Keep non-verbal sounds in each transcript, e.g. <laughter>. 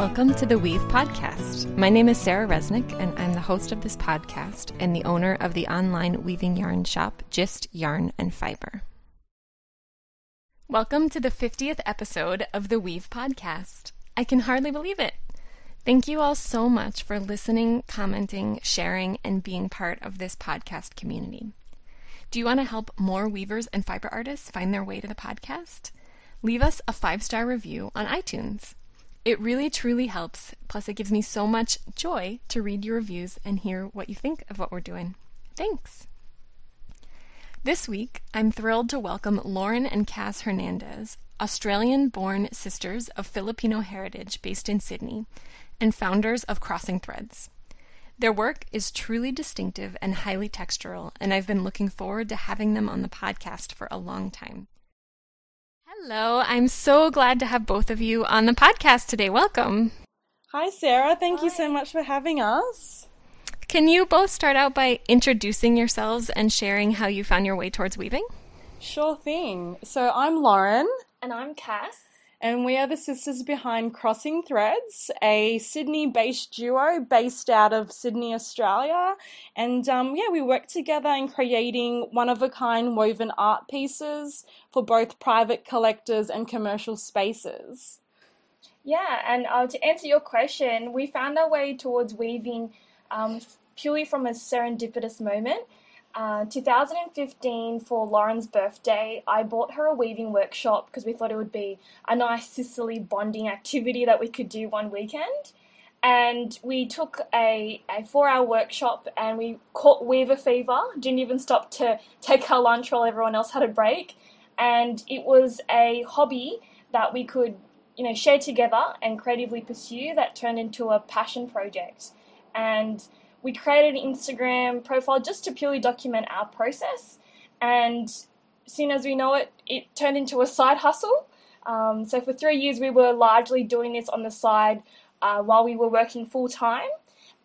Welcome to the Weave Podcast. My name is Sarah Resnick, and I'm the host of this podcast and the owner of the online weaving yarn shop, Gist Yarn and Fiber. Welcome to the 50th episode of the Weave Podcast. I can hardly believe it. Thank you all so much for listening, commenting, sharing, and being part of this podcast community. Do you want to help more weavers and fiber artists find their way to the podcast? Leave us a five star review on iTunes. It really truly helps. Plus, it gives me so much joy to read your reviews and hear what you think of what we're doing. Thanks. This week, I'm thrilled to welcome Lauren and Cass Hernandez, Australian born sisters of Filipino heritage based in Sydney, and founders of Crossing Threads. Their work is truly distinctive and highly textural, and I've been looking forward to having them on the podcast for a long time. Hello, I'm so glad to have both of you on the podcast today. Welcome. Hi, Sarah. Thank Hi. you so much for having us. Can you both start out by introducing yourselves and sharing how you found your way towards weaving? Sure thing. So, I'm Lauren. And I'm Cass and we are the sisters behind Crossing Threads, a Sydney based duo based out of Sydney, Australia. And um, yeah, we work together in creating one of a kind woven art pieces for both private collectors and commercial spaces. Yeah, and uh, to answer your question, we found our way towards weaving um, purely from a serendipitous moment. Uh, 2015 for Lauren's birthday, I bought her a weaving workshop because we thought it would be a nice sisterly bonding activity that we could do one weekend. And we took a, a four hour workshop and we caught Weaver Fever, didn't even stop to take our lunch while everyone else had a break. And it was a hobby that we could, you know, share together and creatively pursue that turned into a passion project. And we created an Instagram profile just to purely document our process. And soon as we know it, it turned into a side hustle. Um, so for three years, we were largely doing this on the side uh, while we were working full time.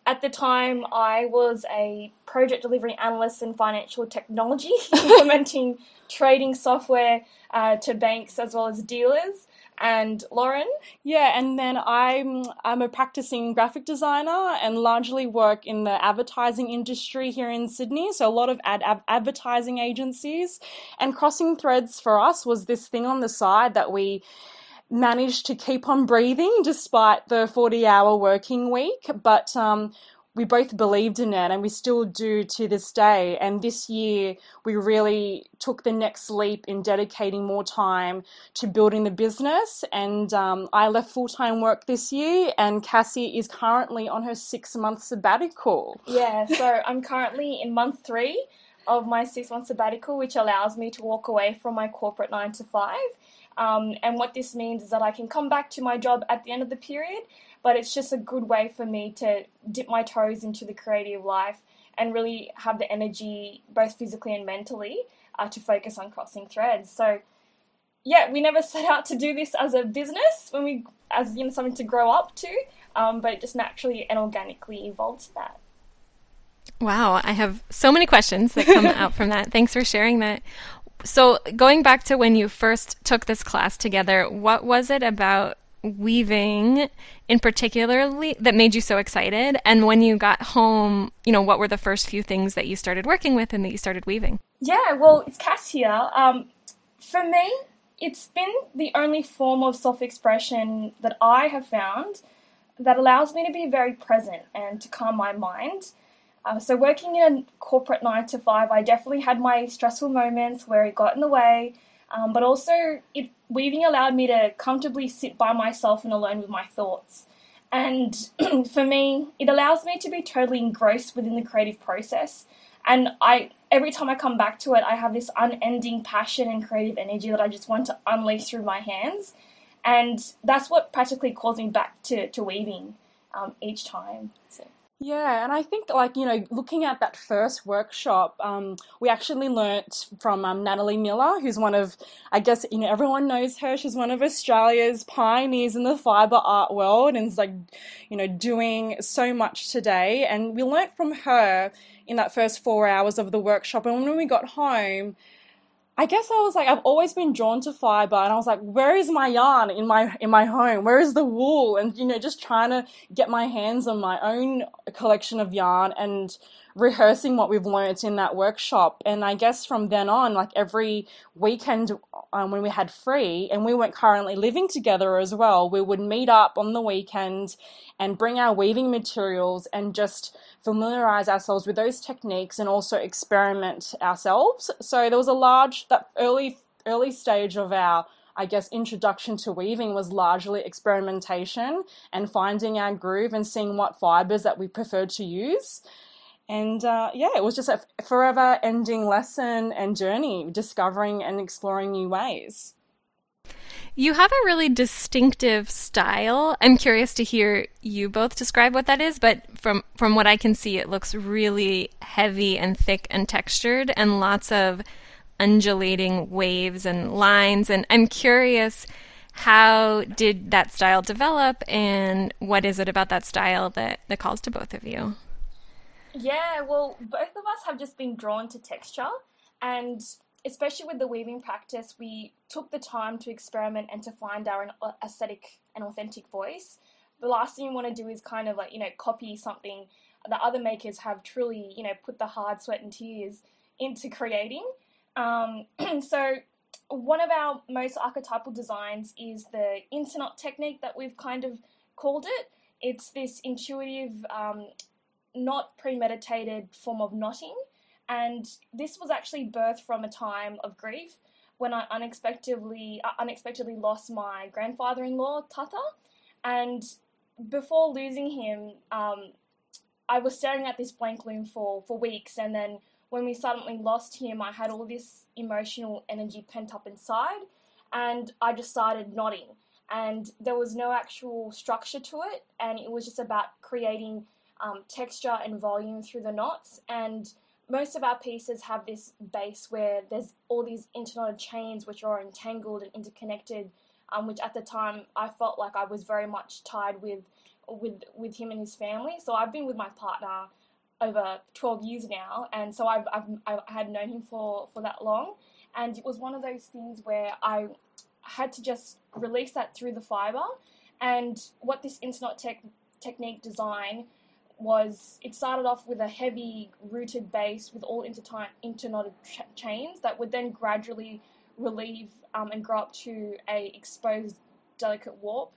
At the time, I was a project delivery analyst in financial technology, <laughs> implementing trading software uh, to banks as well as dealers and Lauren. Yeah, and then I'm I'm a practicing graphic designer and largely work in the advertising industry here in Sydney. So a lot of ad, ad advertising agencies, and crossing threads for us was this thing on the side that we managed to keep on breathing despite the 40 hour working week but um, we both believed in it and we still do to this day. And this year, we really took the next leap in dedicating more time to building the business. And um, I left full time work this year, and Cassie is currently on her six month sabbatical. Yeah, so I'm currently in month three of my six month sabbatical, which allows me to walk away from my corporate nine to five. Um, and what this means is that I can come back to my job at the end of the period but it's just a good way for me to dip my toes into the creative life and really have the energy, both physically and mentally, uh, to focus on crossing threads. So, yeah, we never <laughs> set out to do this as a business when we, as you know, something to grow up to, um, but it just naturally and organically evolved to that. Wow, I have so many questions that come <laughs> out from that. Thanks for sharing that. So, going back to when you first took this class together, what was it about weaving in particularly that made you so excited? And when you got home, you know, what were the first few things that you started working with and that you started weaving? Yeah, well, it's Cass here. Um, for me, it's been the only form of self expression that I have found that allows me to be very present and to calm my mind. Uh, so, working in a corporate nine to five, I definitely had my stressful moments where it got in the way, um, but also it weaving allowed me to comfortably sit by myself and alone with my thoughts. And <clears throat> for me, it allows me to be totally engrossed within the creative process. And I every time I come back to it, I have this unending passion and creative energy that I just want to unleash through my hands. And that's what practically calls me back to, to weaving um, each time. So. Yeah, and I think like you know, looking at that first workshop, um, we actually learnt from um, Natalie Miller, who's one of, I guess you know everyone knows her. She's one of Australia's pioneers in the fiber art world, and is like, you know, doing so much today. And we learnt from her in that first four hours of the workshop. And when we got home, I guess I was like, I've always been drawn to fiber, and I was like, where is my yarn in my in my home? Where is the wool? And you know, just trying to get my hands on my own collection of yarn and rehearsing what we've learned in that workshop. And I guess from then on, like every weekend um, when we had free, and we weren't currently living together as well, we would meet up on the weekend and bring our weaving materials and just familiarize ourselves with those techniques and also experiment ourselves. So there was a large that early early stage of our I guess introduction to weaving was largely experimentation and finding our groove and seeing what fibers that we preferred to use. And uh, yeah, it was just a forever ending lesson and journey, discovering and exploring new ways. You have a really distinctive style. I'm curious to hear you both describe what that is, but from from what I can see it looks really heavy and thick and textured and lots of undulating waves and lines and I'm curious how did that style develop and what is it about that style that, that calls to both of you? Yeah, well, both of us have just been drawn to texture, and especially with the weaving practice, we took the time to experiment and to find our uh, aesthetic and authentic voice. The last thing you want to do is kind of like, you know, copy something that other makers have truly, you know, put the hard sweat and tears into creating. Um, <clears throat> so, one of our most archetypal designs is the interknot technique that we've kind of called it. It's this intuitive um, not premeditated form of knotting. And this was actually birthed from a time of grief when I unexpectedly uh, unexpectedly lost my grandfather-in-law Tata, and before losing him, um, I was staring at this blank loom for for weeks, and then when we suddenly lost him, I had all this emotional energy pent up inside, and I just started knotting, and there was no actual structure to it, and it was just about creating um, texture and volume through the knots. And most of our pieces have this base where there's all these interknotted chains which are entangled and interconnected, um, which at the time I felt like I was very much tied with with with him and his family. So I've been with my partner over 12 years now, and so I've, I've I had known him for for that long, and it was one of those things where I had to just release that through the fiber, and what this interknot tech, technique design was it started off with a heavy rooted base with all interknotted ch- chains that would then gradually relieve um, and grow up to a exposed delicate warp.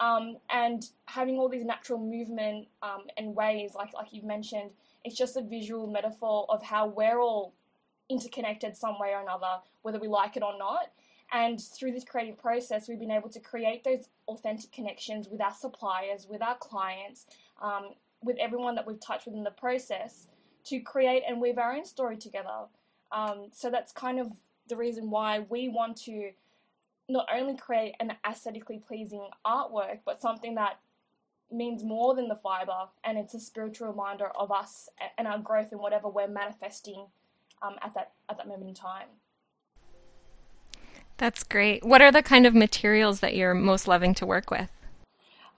Um, and having all these natural movement um, and ways, like like you've mentioned, it's just a visual metaphor of how we're all interconnected some way or another, whether we like it or not. And through this creative process, we've been able to create those authentic connections with our suppliers, with our clients, um, with everyone that we've touched with in the process to create and weave our own story together. Um, so that's kind of the reason why we want to not only create an aesthetically pleasing artwork, but something that means more than the fiber and it's a spiritual reminder of us and our growth and whatever we're manifesting um, at that at that moment in time. That's great. What are the kind of materials that you're most loving to work with?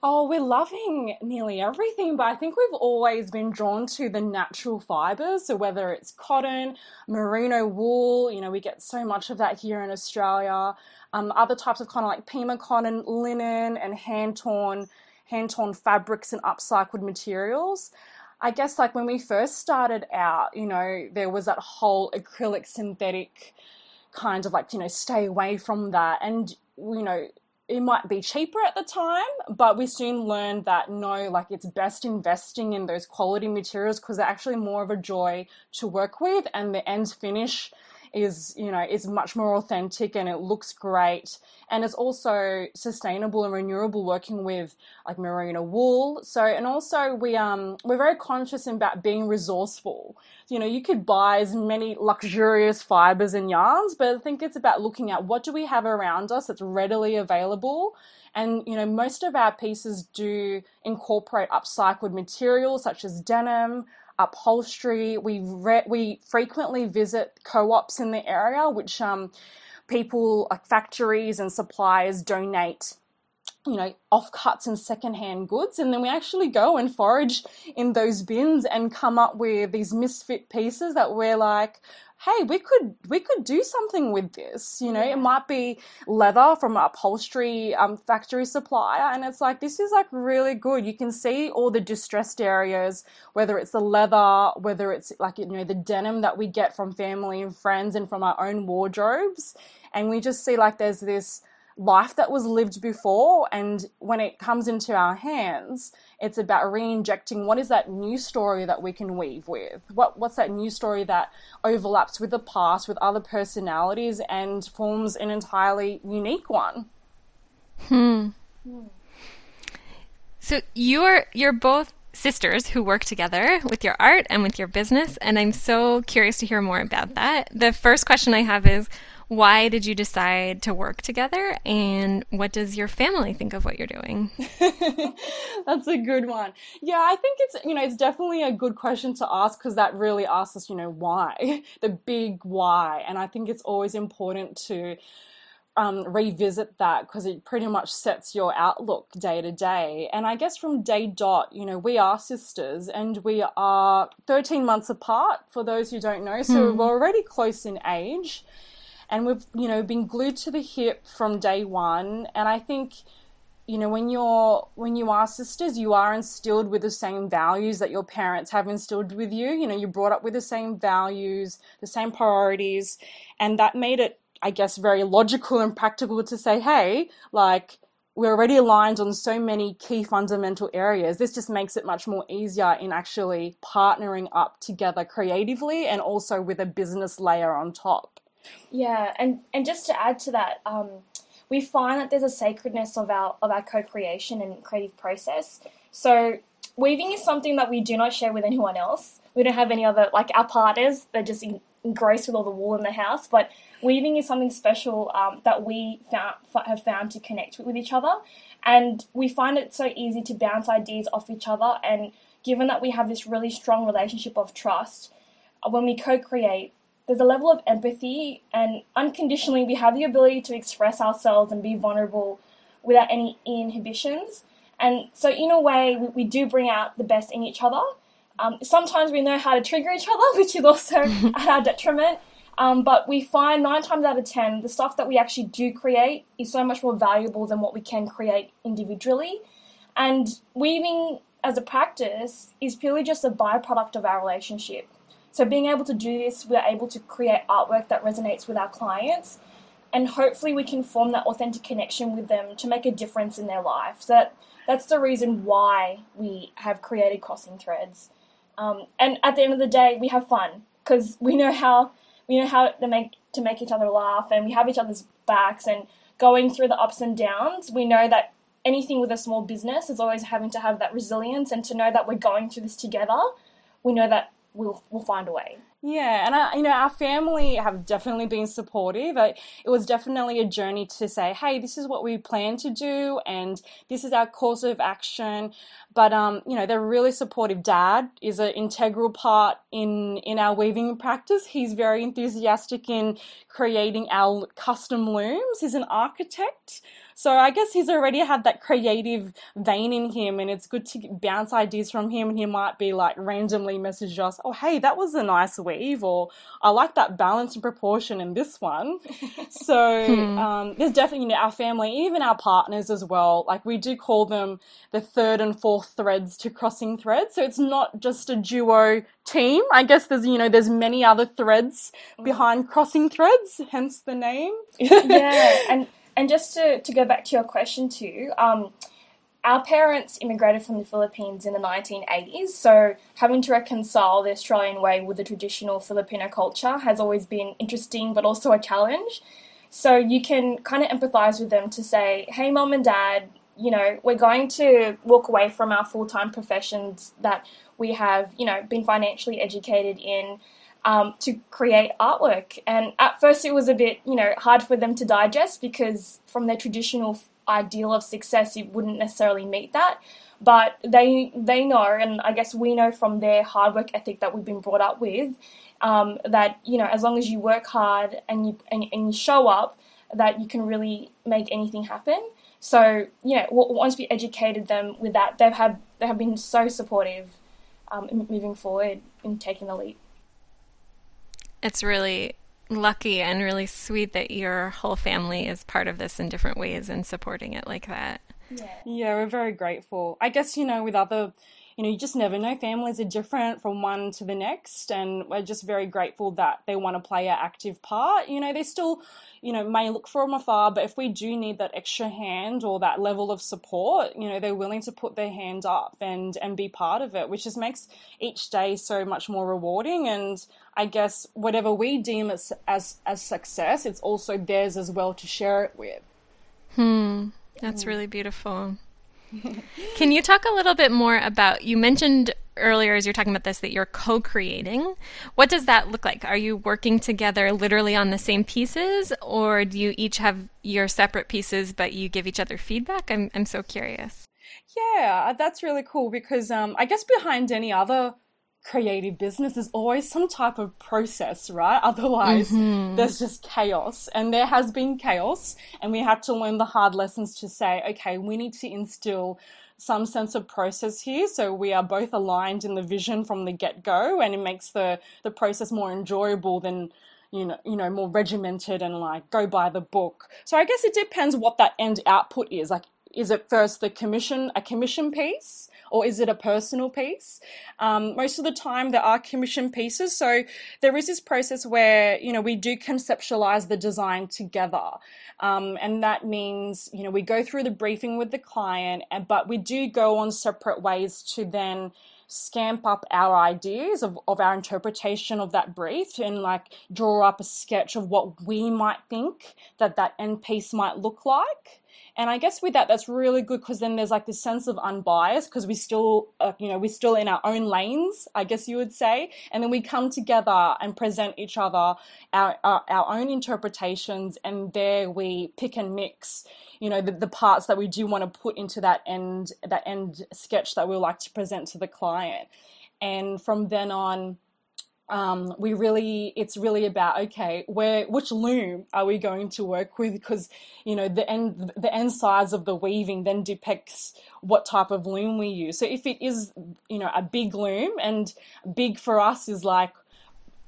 Oh, we're loving nearly everything, but I think we've always been drawn to the natural fibers. So whether it's cotton, merino wool, you know, we get so much of that here in Australia. Um, other types of kind of like Pima cotton, linen, and hand torn, hand torn fabrics and upcycled materials. I guess like when we first started out, you know, there was that whole acrylic synthetic kind of like you know stay away from that and you know it might be cheaper at the time, but we soon learned that no, like it's best investing in those quality materials because they're actually more of a joy to work with and the end finish is you know is much more authentic and it looks great. And it's also sustainable and renewable working with like merino wool. So and also we um we're very conscious about being resourceful. You know you could buy as many luxurious fibers and yarns but i think it's about looking at what do we have around us that's readily available. And you know most of our pieces do incorporate upcycled materials such as denim upholstery. We re- we frequently visit co-ops in the area, which um, people, factories and suppliers, donate you know, offcuts and secondhand goods. And then we actually go and forage in those bins and come up with these misfit pieces that we're like, hey, we could we could do something with this. You know, it might be leather from an upholstery um, factory supplier, and it's like this is like really good. You can see all the distressed areas, whether it's the leather, whether it's like you know the denim that we get from family and friends and from our own wardrobes, and we just see like there's this life that was lived before and when it comes into our hands it's about re-injecting what is that new story that we can weave with? What what's that new story that overlaps with the past with other personalities and forms an entirely unique one? Hmm. So you're you're both sisters who work together with your art and with your business and i'm so curious to hear more about that. The first question i have is why did you decide to work together and what does your family think of what you're doing <laughs> that's a good one yeah i think it's you know it's definitely a good question to ask because that really asks us you know why <laughs> the big why and i think it's always important to um, revisit that because it pretty much sets your outlook day to day. And I guess from day dot, you know, we are sisters and we are 13 months apart for those who don't know. So hmm. we're already close in age and we've you know been glued to the hip from day one and i think you know when you're when you are sisters you are instilled with the same values that your parents have instilled with you you know you're brought up with the same values the same priorities and that made it i guess very logical and practical to say hey like we're already aligned on so many key fundamental areas. This just makes it much more easier in actually partnering up together creatively and also with a business layer on top. Yeah, and and just to add to that, um, we find that there's a sacredness of our of our co-creation and creative process. So weaving is something that we do not share with anyone else. We don't have any other like our partners. They're just engrossed with all the wool in the house. But weaving is something special um, that we found, have found to connect with each other, and we find it so easy to bounce ideas off each other. And given that we have this really strong relationship of trust, uh, when we co-create, there's a level of empathy, and unconditionally, we have the ability to express ourselves and be vulnerable without any inhibitions. And so, in a way, we, we do bring out the best in each other. Um, sometimes we know how to trigger each other, <laughs> which is also <laughs> at our detriment. Um, but we find nine times out of ten, the stuff that we actually do create is so much more valuable than what we can create individually. And weaving as a practice is purely just a byproduct of our relationship. So being able to do this, we're able to create artwork that resonates with our clients, and hopefully we can form that authentic connection with them to make a difference in their life. So that, that's the reason why we have created Crossing Threads. Um, and at the end of the day, we have fun because we know how we know how to make to make each other laugh, and we have each other's backs. And going through the ups and downs, we know that anything with a small business is always having to have that resilience and to know that we're going through this together. We know that we'll we'll find a way. Yeah, and I, you know, our family have definitely been supportive. It was definitely a journey to say, hey, this is what we plan to do, and this is our course of action. But um, you know, they're really supportive. Dad is an integral part in in our weaving practice. He's very enthusiastic in creating our custom looms. He's an architect, so I guess he's already had that creative vein in him, and it's good to bounce ideas from him. And he might be like randomly message us, "Oh, hey, that was a nice weave," or "I like that balance and proportion in this one." <laughs> so hmm. um, there's definitely you know our family, even our partners as well. Like we do call them the third and fourth threads to crossing threads. So it's not just a duo team. I guess there's you know there's many other threads mm. behind crossing threads, hence the name. yeah, and and just to, to go back to your question too, um, our parents immigrated from the Philippines in the 1980s, so having to reconcile the Australian way with the traditional Filipino culture has always been interesting but also a challenge. So you can kind of empathize with them to say, hey, mom and dad, you know, we're going to walk away from our full time professions that we have, you know, been financially educated in um, to create artwork. And at first, it was a bit, you know, hard for them to digest because from their traditional ideal of success, it wouldn't necessarily meet that. But they they know, and I guess we know from their hard work ethic that we've been brought up with, um, that you know, as long as you work hard and you and, and you show up, that you can really make anything happen. So yeah, once we educated them with that, they've had they have been so supportive um, moving forward in taking the leap. It's really lucky and really sweet that your whole family is part of this in different ways and supporting it like that. Yeah. yeah, we're very grateful. I guess, you know, with other you know, you just never know. Families are different from one to the next, and we're just very grateful that they want to play an active part. You know, they still, you know, may look from afar, but if we do need that extra hand or that level of support, you know, they're willing to put their hand up and and be part of it, which just makes each day so much more rewarding. And I guess whatever we deem as as, as success, it's also theirs as well to share it with. Hmm, that's really beautiful. <laughs> Can you talk a little bit more about? You mentioned earlier as you're talking about this that you're co-creating. What does that look like? Are you working together literally on the same pieces, or do you each have your separate pieces but you give each other feedback? I'm I'm so curious. Yeah, that's really cool because um, I guess behind any other creative business is always some type of process right <laughs> otherwise mm-hmm. there's just chaos and there has been chaos and we had to learn the hard lessons to say okay we need to instill some sense of process here so we are both aligned in the vision from the get-go and it makes the the process more enjoyable than you know, you know, more regimented and like go by the book. So I guess it depends what that end output is. Like, is it first the commission, a commission piece, or is it a personal piece? Um, most of the time, there are commission pieces. So there is this process where, you know, we do conceptualize the design together. Um, and that means, you know, we go through the briefing with the client, but we do go on separate ways to then scamp up our ideas of, of our interpretation of that brief and like draw up a sketch of what we might think that that end piece might look like and I guess with that, that's really good because then there's like this sense of unbiased because we still, uh, you know, we're still in our own lanes, I guess you would say. And then we come together and present each other our, our, our own interpretations. And there we pick and mix, you know, the, the parts that we do want to put into that end, that end sketch that we like to present to the client. And from then on, um, we really it's really about okay where which loom are we going to work with because you know the end the end size of the weaving then depicts what type of loom we use so if it is you know a big loom and big for us is like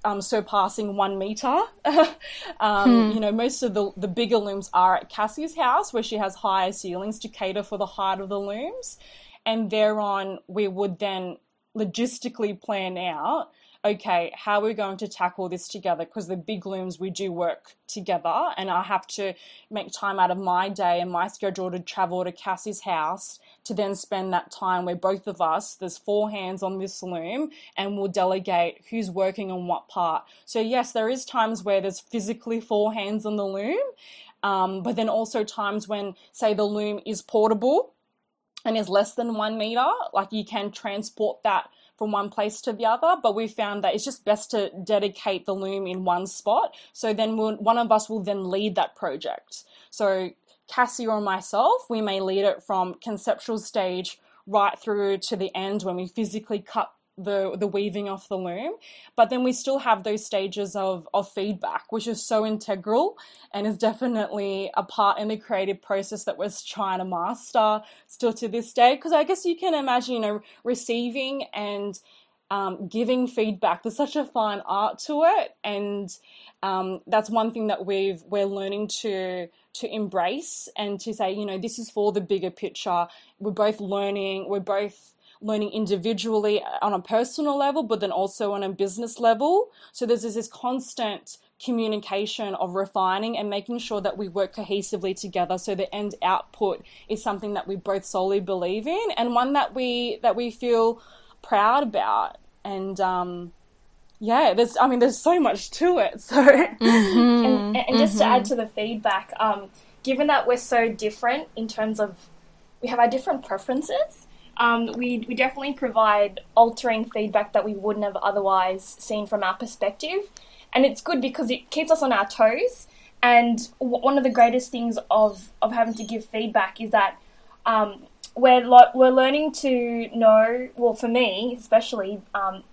um, surpassing one meter. <laughs> um, hmm. You know, most of the, the bigger looms are at Cassie's house where she has higher ceilings to cater for the height of the looms. And thereon, we would then logistically plan out okay, how are we going to tackle this together? Because the big looms, we do work together, and I have to make time out of my day and my schedule to travel to Cassie's house to then spend that time where both of us, there's four hands on this loom, and we'll delegate who's working on what part. So, yes, there is times where there's physically four hands on the loom, um, but then also times when, say, the loom is portable and is less than one meter, like you can transport that from one place to the other, but we found that it's just best to dedicate the loom in one spot. So then we'll, one of us will then lead that project. So Cassie or myself, we may lead it from conceptual stage right through to the end when we physically cut the the weaving off the loom but then we still have those stages of of feedback which is so integral and is definitely a part in the creative process that we're trying to master still to this day. Because i guess you can imagine you know receiving and um, giving feedback there's such a fine art to it. And um, that's one thing that we've we're learning to to embrace and to say you know this is for the bigger picture. We're both learning we're both learning individually on a personal level, but then also on a business level. So there's this constant communication of refining and making sure that we work cohesively together so the end output is something that we both solely believe in and one that we that we feel proud about and um yeah there's i mean there's so much to it <laughs> so mm-hmm. and, and, just mm-hmm. to add mm-hmm. to the feedback um given that we're so different in terms of we have our different preferences um, we, we definitely provide altering feedback that we wouldn't have otherwise seen from our perspective. And it's good because it keeps us on our toes. And w- one of the greatest things of, of having to give feedback is that um, we're, lo- we're learning to know, well, for me especially, um,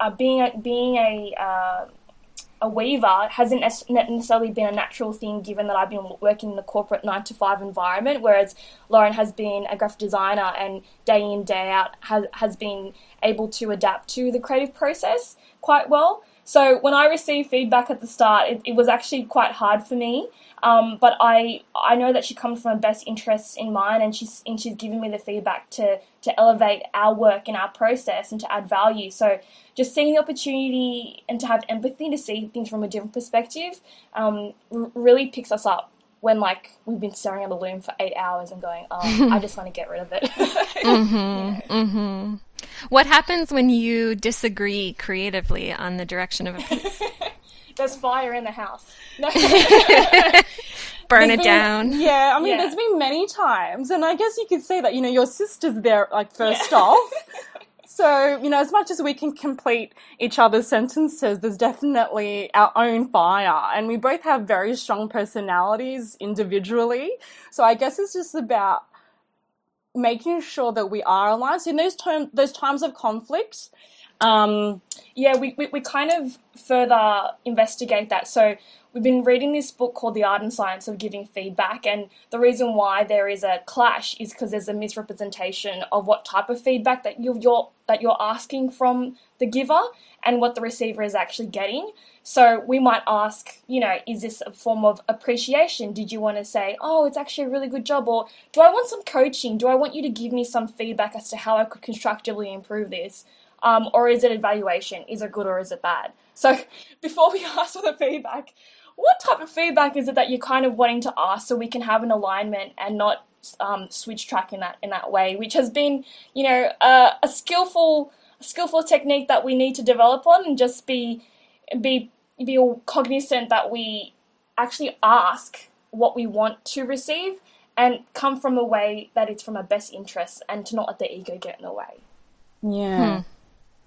uh, being a, being a uh, a weaver hasn't necessarily been a natural thing given that I've been working in the corporate nine to five environment, whereas Lauren has been a graphic designer and day in, day out has, has been able to adapt to the creative process quite well. So when I received feedback at the start, it, it was actually quite hard for me. Um, but I I know that she comes from her best interests in mind, and she's and she's giving me the feedback to to elevate our work and our process and to add value. So just seeing the opportunity and to have empathy to see things from a different perspective um, r- really picks us up when like we've been staring at a loom for eight hours and going, oh, I <laughs> just want to get rid of it. <laughs> mm-hmm, <laughs> yeah. mm-hmm. What happens when you disagree creatively on the direction of a piece? <laughs> There's fire in the house. <laughs> Burn there's it been, down. Yeah, I mean, yeah. there's been many times, and I guess you could say that you know your sister's there, like first yeah. off. <laughs> So, you know, as much as we can complete each other's sentences, there's definitely our own fire. And we both have very strong personalities individually. So I guess it's just about making sure that we are aligned. So in those, term, those times of conflict, um, yeah, we, we, we kind of further investigate that. So we've been reading this book called The Art and Science of Giving Feedback, and the reason why there is a clash is because there's a misrepresentation of what type of feedback that you're, you're that you're asking from the giver and what the receiver is actually getting. So we might ask, you know, is this a form of appreciation? Did you want to say, oh, it's actually a really good job? Or do I want some coaching? Do I want you to give me some feedback as to how I could constructively improve this? Um, or is it evaluation? Is it good or is it bad? So <laughs> before we <laughs> ask for the feedback, what type of feedback is it that you're kind of wanting to ask so we can have an alignment and not um, switch track in that in that way, which has been, you know, uh, a skillful a skillful technique that we need to develop on and just be be be cognizant that we actually ask what we want to receive and come from a way that it's from our best interest and to not let the ego get in the way. Yeah. Hmm.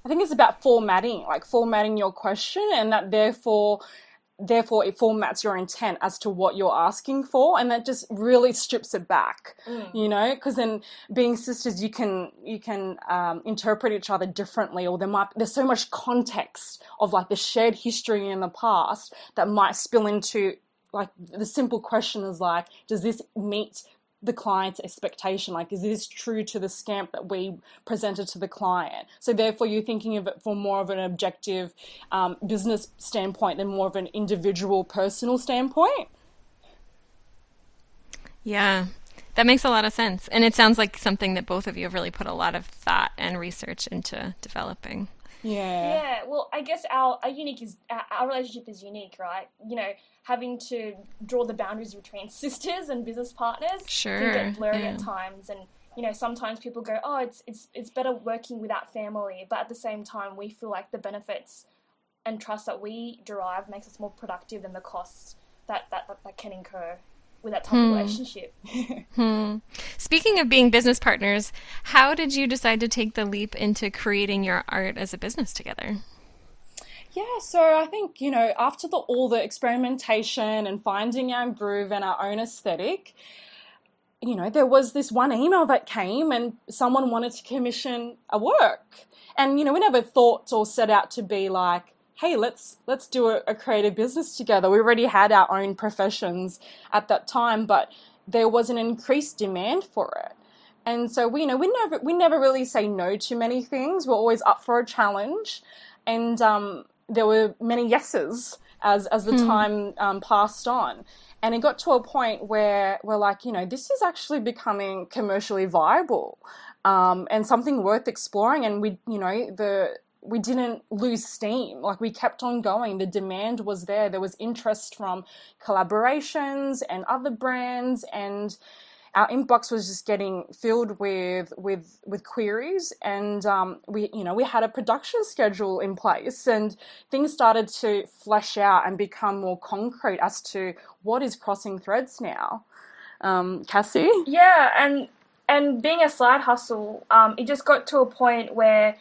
I think it's about formatting, like formatting your question, and that therefore therefore it formats your intent as to what you're asking for and that just really strips it back mm. you know because then being sisters you can you can um, interpret each other differently or there might there's so much context of like the shared history in the past that might spill into like the simple question is like does this meet the client's expectation like is this true to the scamp that we presented to the client? So therefore you're thinking of it from more of an objective um, business standpoint than more of an individual personal standpoint? Yeah that makes a lot of sense. And it sounds like something that both of you have really put a lot of thought and research into developing yeah. Yeah. Well, I guess our, our unique is our, our relationship is unique, right? You know, having to draw the boundaries between <laughs> sisters and business partners sure. can get blurry yeah. at times, and you know sometimes people go, oh, it's it's it's better working without family, but at the same time, we feel like the benefits and trust that we derive makes us more productive than the costs that that, that, that can incur with that type hmm. of relationship. <laughs> hmm. Speaking of being business partners, how did you decide to take the leap into creating your art as a business together? Yeah, so I think, you know, after the, all the experimentation and finding our groove and our own aesthetic, you know, there was this one email that came and someone wanted to commission a work. And, you know, we never thought or set out to be like, hey, let's let's do a, a creative business together. We already had our own professions at that time, but there was an increased demand for it. And so we you know we never we never really say no to many things. We're always up for a challenge, and um, there were many yeses as as the hmm. time um, passed on. And it got to a point where we're like, you know, this is actually becoming commercially viable um, and something worth exploring. And we, you know, the we didn't lose steam. Like we kept on going. The demand was there. There was interest from collaborations and other brands, and our inbox was just getting filled with with with queries. And um, we, you know, we had a production schedule in place, and things started to flesh out and become more concrete as to what is crossing threads now. Um, Cassie, yeah, and and being a side hustle, um, it just got to a point where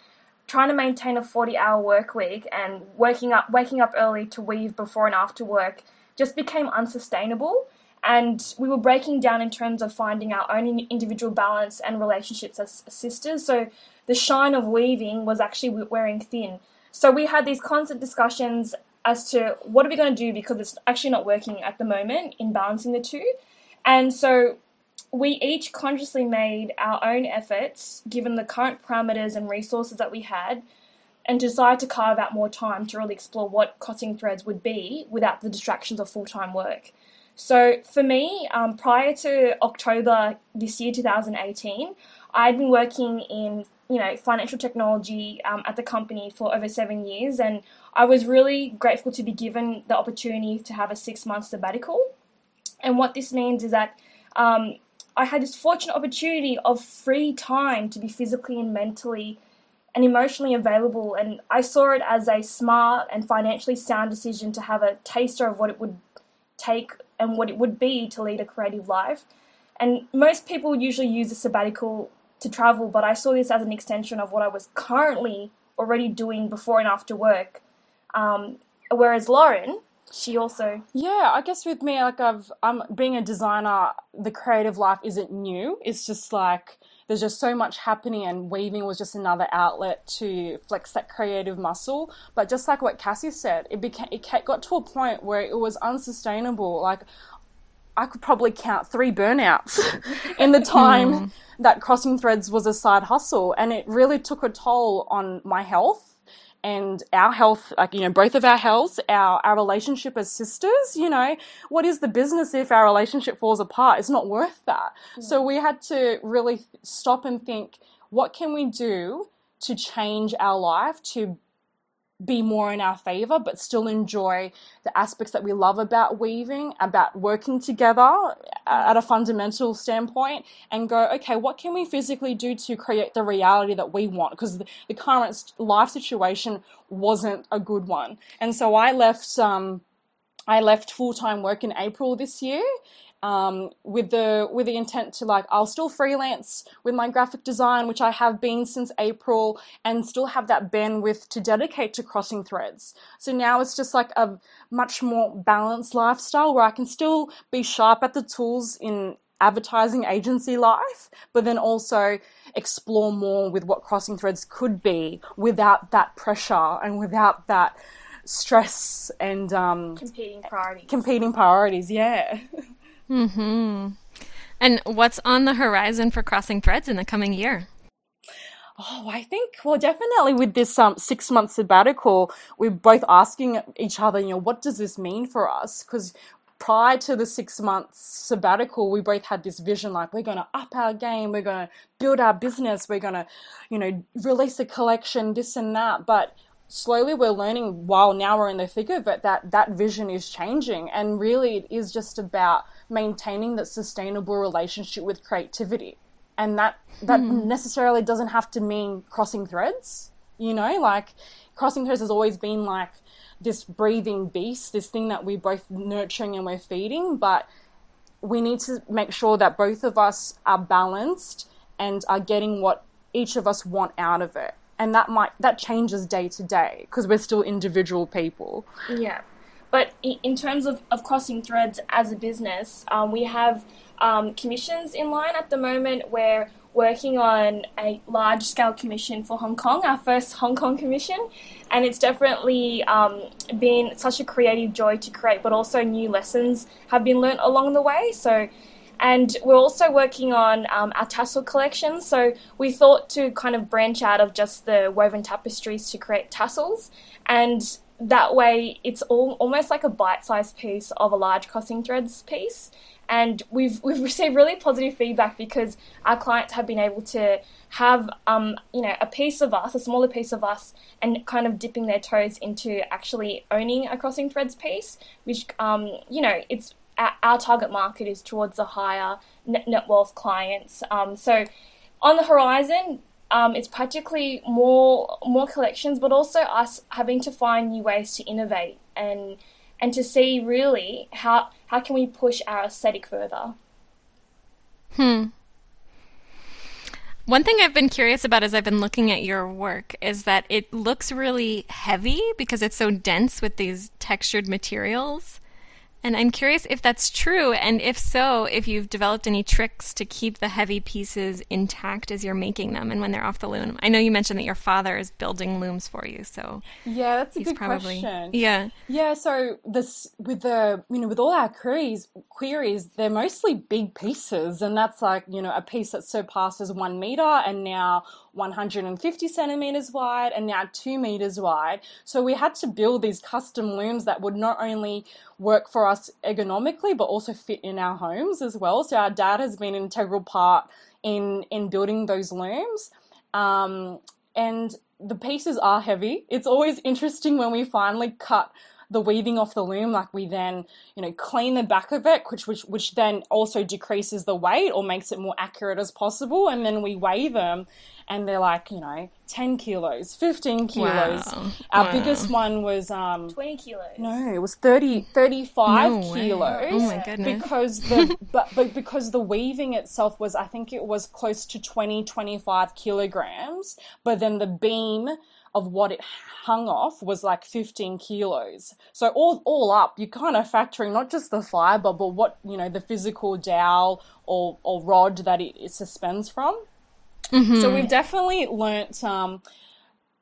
trying to maintain a 40 hour work week and waking up waking up early to weave before and after work just became unsustainable. And we were breaking down in terms of finding our own individual balance and relationships as sisters. So the shine of weaving was actually wearing thin. So we had these constant discussions as to what are we going to do because it's actually not working at the moment in balancing the two. And so we each consciously made our own efforts, given the current parameters and resources that we had, and decided to carve out more time to really explore what crossing threads would be without the distractions of full time work. So for me, um, prior to October this year, 2018, I'd been working in you know financial technology um, at the company for over seven years, and I was really grateful to be given the opportunity to have a six month sabbatical. And what this means is that um, I had this fortunate opportunity of free time to be physically and mentally and emotionally available. And I saw it as a smart and financially sound decision to have a taster of what it would take and what it would be to lead a creative life. And most people usually use a sabbatical to travel, but I saw this as an extension of what I was currently already doing before and after work. Um, whereas Lauren, she also yeah i guess with me like i've i'm being a designer the creative life isn't new. It's just like there's just so much happening and weaving was just another outlet to flex that creative muscle. But just like what cassie said it became it got to a point where it was unsustainable. Like I could probably count three burnouts <laughs> in the time mm. that Crossing Threads was a side hustle, and it really took a toll on my health and our health, like, you know, both of our healths, our, our relationship as sisters, you know, what is the business if our relationship falls apart? It's not worth that. Yeah. So we had to really stop and think, what can we do to change our life to be more in our favor, but still enjoy the aspects that we love about weaving, about working together at a fundamental standpoint, and go, okay, what can we physically do to create the reality that we want? Because the, the current life situation wasn't a good one. And so I left, um, I left full time work in April this year um, with the with the intent to like I'll still freelance with my graphic design, which I have been since April, and still have that bandwidth to dedicate to crossing threads. So now it's just like a much more balanced lifestyle where I can still be sharp at the tools in advertising agency life, but then also explore more with what crossing threads could be without that pressure and without that stress and um, competing priorities. Competing priorities, yeah. <laughs> Hmm. And what's on the horizon for Crossing Threads in the coming year? Oh, I think well, definitely with this um, six month sabbatical, we're both asking each other, you know, what does this mean for us? Because prior to the six months sabbatical, we both had this vision like we're going to up our game, we're going to build our business, we're going to, you know, release a collection, this and that. But slowly we're learning while now we're in the thick of it that that vision is changing, and really it is just about maintaining that sustainable relationship with creativity. And that that hmm. necessarily doesn't have to mean crossing threads. You know, like crossing threads has always been like this breathing beast, this thing that we're both nurturing and we're feeding, but we need to make sure that both of us are balanced and are getting what each of us want out of it. And that might that changes day to day because we're still individual people. Yeah. But in terms of, of crossing threads as a business, um, we have um, commissions in line at the moment. We're working on a large scale commission for Hong Kong, our first Hong Kong commission. And it's definitely um, been such a creative joy to create, but also new lessons have been learnt along the way. So, and we're also working on um, our tassel collection. So we thought to kind of branch out of just the woven tapestries to create tassels. And that way it's all almost like a bite-sized piece of a large crossing threads piece and we've we've <laughs> received really positive feedback because our clients have been able to have um, you know a piece of us, a smaller piece of us, and kind of dipping their toes into actually owning a crossing threads piece, which um, you know it's our target market is towards the higher net, wealth clients. Um, so on the horizon, um, it's practically more more collections, but also us having to find new ways to innovate and and to see really how how can we push our aesthetic further. Hmm. One thing I've been curious about as I've been looking at your work is that it looks really heavy because it's so dense with these textured materials. And I'm curious if that's true, and if so, if you've developed any tricks to keep the heavy pieces intact as you're making them and when they're off the loom. I know you mentioned that your father is building looms for you, so yeah, that's a good probably, question. Yeah, yeah. So this with the you know with all our queries, queries, they're mostly big pieces, and that's like you know a piece that surpasses one meter, and now 150 centimeters wide and now two meters wide. So we had to build these custom looms that would not only work for us ergonomically, but also fit in our homes as well. So our dad has been an integral part in, in building those looms. Um, and the pieces are heavy. It's always interesting when we finally cut the weaving off the loom, like we then, you know, clean the back of it, which which which then also decreases the weight or makes it more accurate as possible, and then we weigh them, and they're like, you know, ten kilos, fifteen kilos. Wow. Our Wow. biggest one was um 20 kilos. no, it was 30, 35 No way. kilos. Oh my goodness. Because the <laughs> but, but because the weaving itself was I think it was close to 20 25 kilograms, but then the beam of what it hung off was like 15 kilos. So all all up, you're kind of factoring not just the fiber, but what, you know, the physical dowel or or rod that it, it suspends from. So we've definitely learnt um,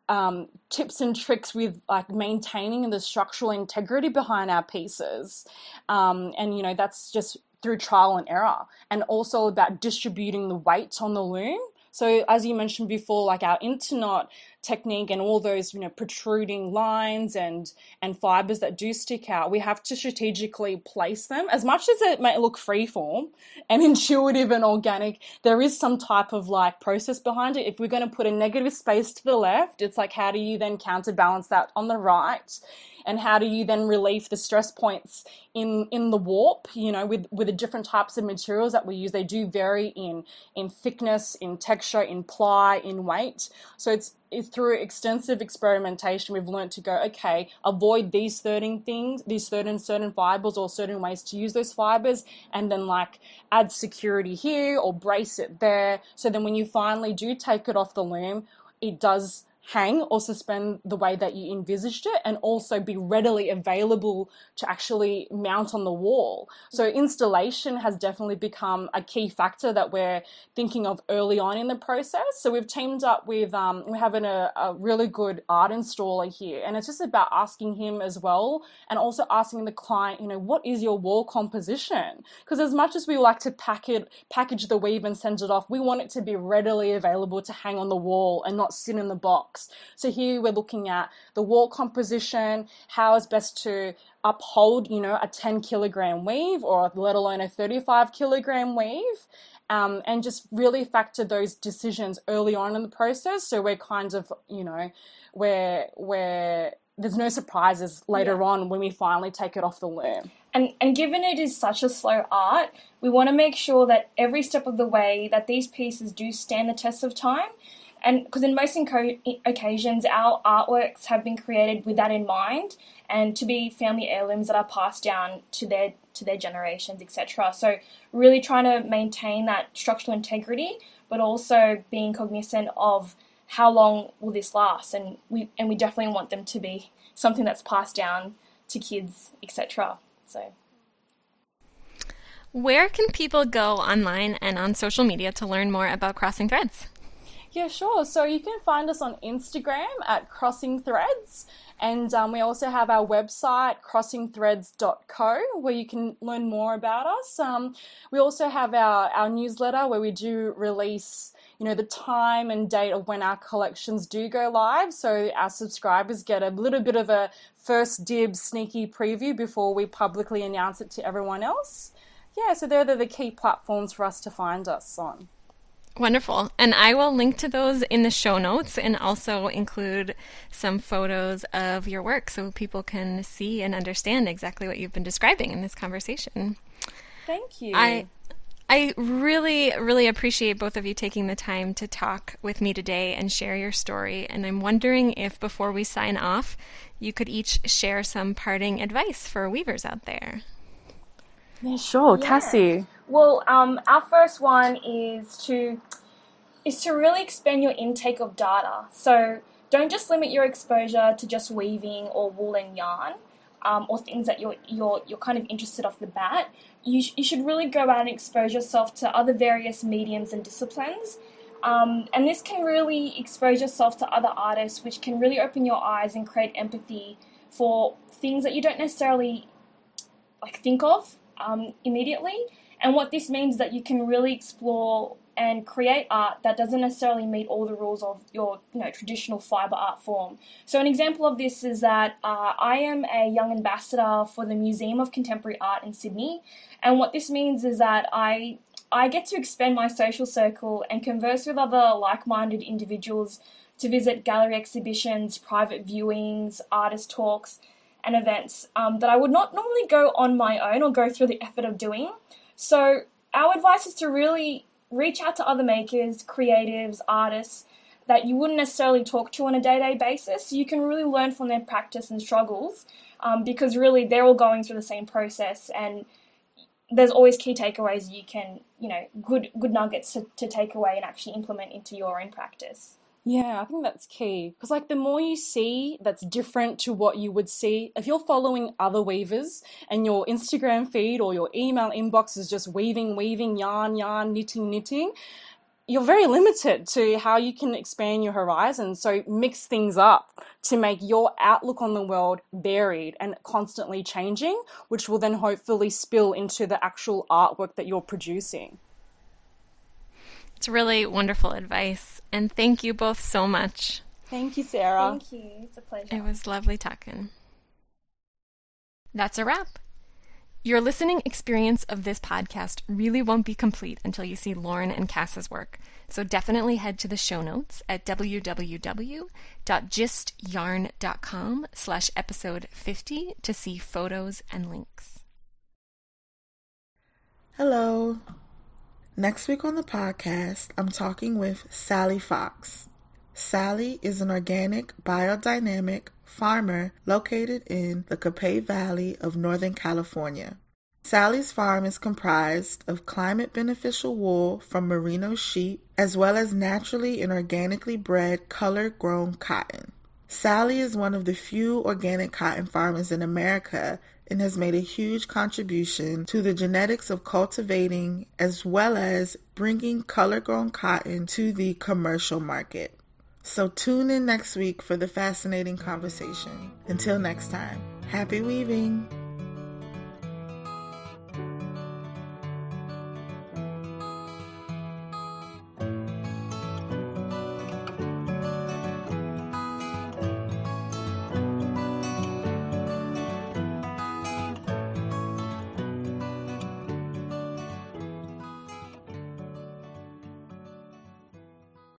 um, tips and tricks with like maintaining the structural integrity behind our pieces, um, and you know that's just through trial and error, and also about distributing the weight on the loom. So as you mentioned before, like our interknot technique and all those you know protruding lines and and fibers that do stick out, we have to strategically place them. As much as it may look freeform and <laughs> intuitive and organic, there is some type of like process behind it. If we're going to put a negative space to the left, it's like how do you then counterbalance that on the right? and how do you then relieve the stress points in in the warp you know with with the different types of materials that we use they do vary in in thickness in texture in ply in weight so it's it's through extensive experimentation we've learned to go okay avoid these certain things these certain certain fibers or certain ways to use those fibers and then like add security here or brace it there. So then when you finally do take it off the loom it does hang or suspend the way that you envisaged it and also be readily available to actually mount on the wall. So installation has definitely become a key factor that we're thinking of early on in the process. So we've teamed up with, um, we're having a, a really good art installer here and it's just about asking him as well and also asking the client, you know, what is your wall composition? Because as much as we like to pack it, package the weave and send it off, we want it to be readily available to hang on the wall and not sit in the box. So here we're looking at the wall composition, how is best to uphold, you know, a 10 kilogram weave or let alone a 35 kilogram weave. Um, and just really factor those decisions early on in the process. So we're kind of, you know, where where there's no surprises later Yeah. on when we finally take it off the loom. And, and given it is such a slow art, we want to make sure that every step of the way that these pieces do stand the test of time. And because in most inco- occasions, our artworks have been created with that in mind, and to be family heirlooms that are passed down to their to their generations, etc. So really trying to maintain that structural integrity, but also being cognizant of how long will this last, and we and we definitely want them to be something that's passed down to kids, etc. So. Where can people go online and on social media to learn more about Crossing Threads? Yeah, sure. So you can find us on Instagram at Crossing Threads. And um, we also have our website, crossingthreads.co, where you can learn more about us. Um, we also have our, our newsletter where we do release, you know, the time and date of when our collections do go live. So our subscribers get a little bit of a first dibs sneaky preview before we publicly announce it to everyone else. Yeah, so they're the, the key platforms for us to find us on. Wonderful. And I will link to those in the show notes and also include some photos of your work so people can see and understand exactly what you've been describing in this conversation. Thank you. I I really really appreciate both of you taking the time to talk with me today and share your story and I'm wondering if before we sign off you could each share some parting advice for weavers out there. yeah, sure. Yeah. Cassie. Well, um, our first one is to is to really expand your intake of data. So don't just limit your exposure to just weaving or wool and yarn, um, or things that you're you're you're kind of interested off the bat. You sh- you should really go out and expose yourself to other various mediums and disciplines. Um, and this can really expose yourself to other artists, which can really open your eyes and create empathy for things that you don't necessarily like think of um, immediately. And what this means is that you can really explore and create art that doesn't necessarily meet all the rules of your you know traditional fiber art form. So an example of this is that uh, I am a young ambassador for the Museum of Contemporary Art in Sydney, and what this means is that I I get to expand my social circle and converse with other like-minded individuals to visit gallery exhibitions, private viewings, artist talks, and events um, that I would not normally go on my own or go through the effort of doing. So our advice is to really reach out to other makers, creatives, artists that you wouldn't necessarily talk to on a day to day basis. You can really learn from their practice and struggles um, because really they're all going through the same process and there's always key takeaways you can, you know, good good nuggets to, to take away and actually implement into your own practice. Yeah, I think that's key because, like, the more you see that's different to what you would see, if you're following other weavers and your Instagram feed or your email inbox is just weaving, weaving, yarn, yarn, knitting, knitting, you're very limited to how you can expand your horizons. So, mix things up to make your outlook on the world varied and constantly changing, which will then hopefully spill into the actual artwork that you're producing. It's really wonderful advice. And thank you both so much. Thank you, Sarah. Thank you. It's a pleasure. It was lovely talking. That's a wrap. Your listening experience of this podcast really won't be complete until you see Lauren and Cass's work. So definitely head to the show notes at www.gistyarn.com slash episode 50 to see photos and links. Hello. Next week on the podcast, I'm talking with Sally Fox. Sally is an organic, biodynamic farmer located in the Capay Valley of Northern California. Sally's farm is comprised of climate beneficial wool from merino sheep as well as naturally and organically bred color grown cotton. Sally is one of the few organic cotton farmers in America and has made a huge contribution to the genetics of cultivating as well as bringing color grown cotton to the commercial market. So tune in next week for the fascinating conversation. Until next time, happy weaving!